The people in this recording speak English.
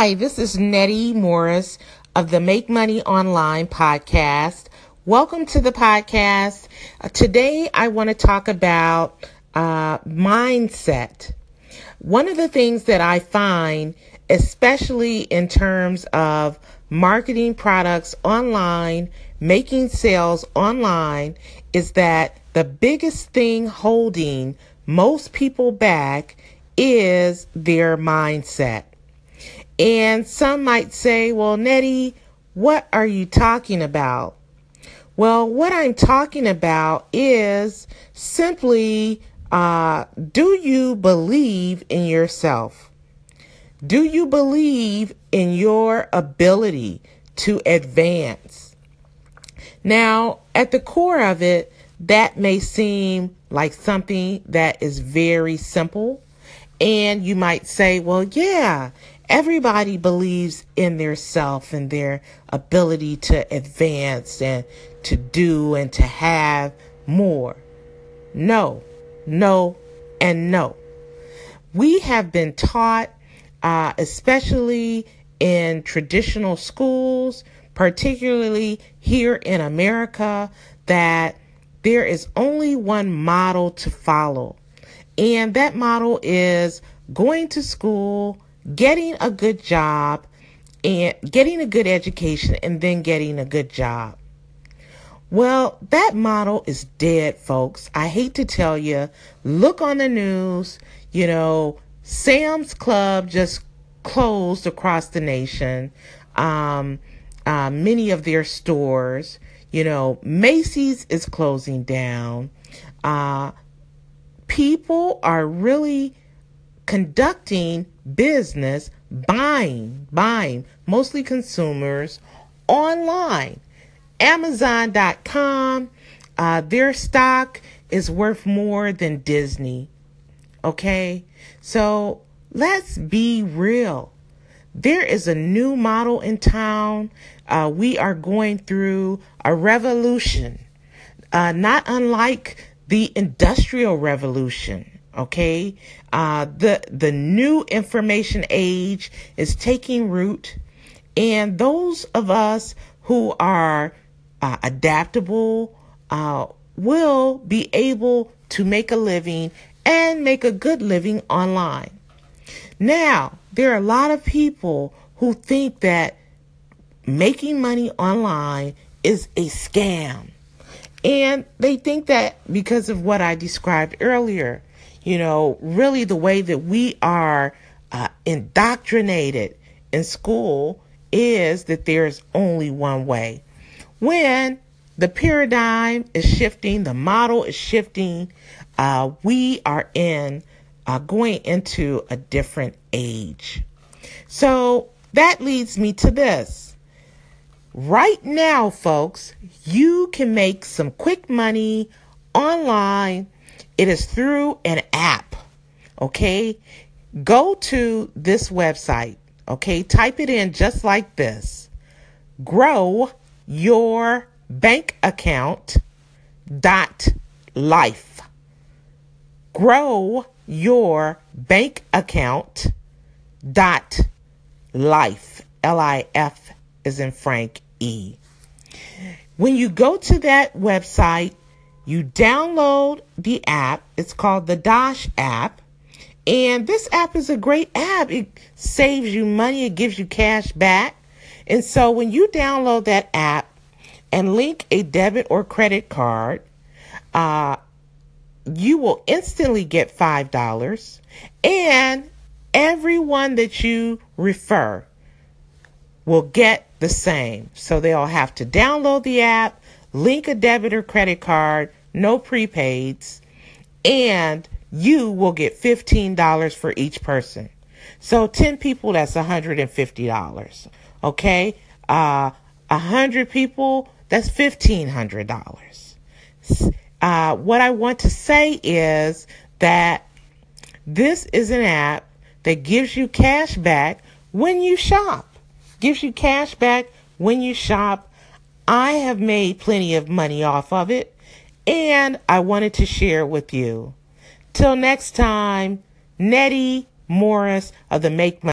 Hi, this is Nettie Morris of the Make Money Online podcast. Welcome to the podcast. Uh, today, I want to talk about uh, mindset. One of the things that I find, especially in terms of marketing products online, making sales online, is that the biggest thing holding most people back is their mindset. And some might say, well, Nettie, what are you talking about? Well, what I'm talking about is simply uh, do you believe in yourself? Do you believe in your ability to advance? Now, at the core of it, that may seem like something that is very simple. And you might say, well, yeah, everybody believes in their self and their ability to advance and to do and to have more. No, no, and no. We have been taught, uh, especially in traditional schools, particularly here in America, that there is only one model to follow. And that model is going to school, getting a good job, and getting a good education, and then getting a good job. Well, that model is dead, folks. I hate to tell you. Look on the news. You know, Sam's Club just closed across the nation. Um, uh, many of their stores. You know, Macy's is closing down. Uh, people are really conducting business, buying, buying, mostly consumers online. Amazon.com, uh, their stock is worth more than Disney. Okay? So let's be real. There is a new model in town. Uh, we are going through a revolution, uh, not unlike the industrial revolution. Okay, uh, the the new information age is taking root, and those of us who are uh, adaptable uh, will be able to make a living and make a good living online. Now, there are a lot of people who think that making money online is a scam. And they think that because of what I described earlier, you know, really the way that we are uh, indoctrinated in school is that there's only one way. When the paradigm is shifting, the model is shifting, uh, we are in uh, going into a different age. So that leads me to this. Right now, folks, you can make some quick money online. It is through an app. Okay. Go to this website. Okay. Type it in just like this. Grow your bank account dot life. Grow your bank account dot life. L I F is in Frank E. When you go to that website, you download the app. It's called the Dosh app. And this app is a great app. It saves you money, it gives you cash back. And so when you download that app and link a debit or credit card, uh, you will instantly get $5. And everyone that you refer will get the same. So they'll have to download the app, link a debit or credit card, no prepaids, and you will get $15 for each person. So 10 people, that's $150. Okay. Uh, a hundred people, that's $1,500. Uh, what I want to say is that this is an app that gives you cash back when you shop. Gives you cash back when you shop. I have made plenty of money off of it and I wanted to share with you. Till next time, Nettie Morris of the Make Money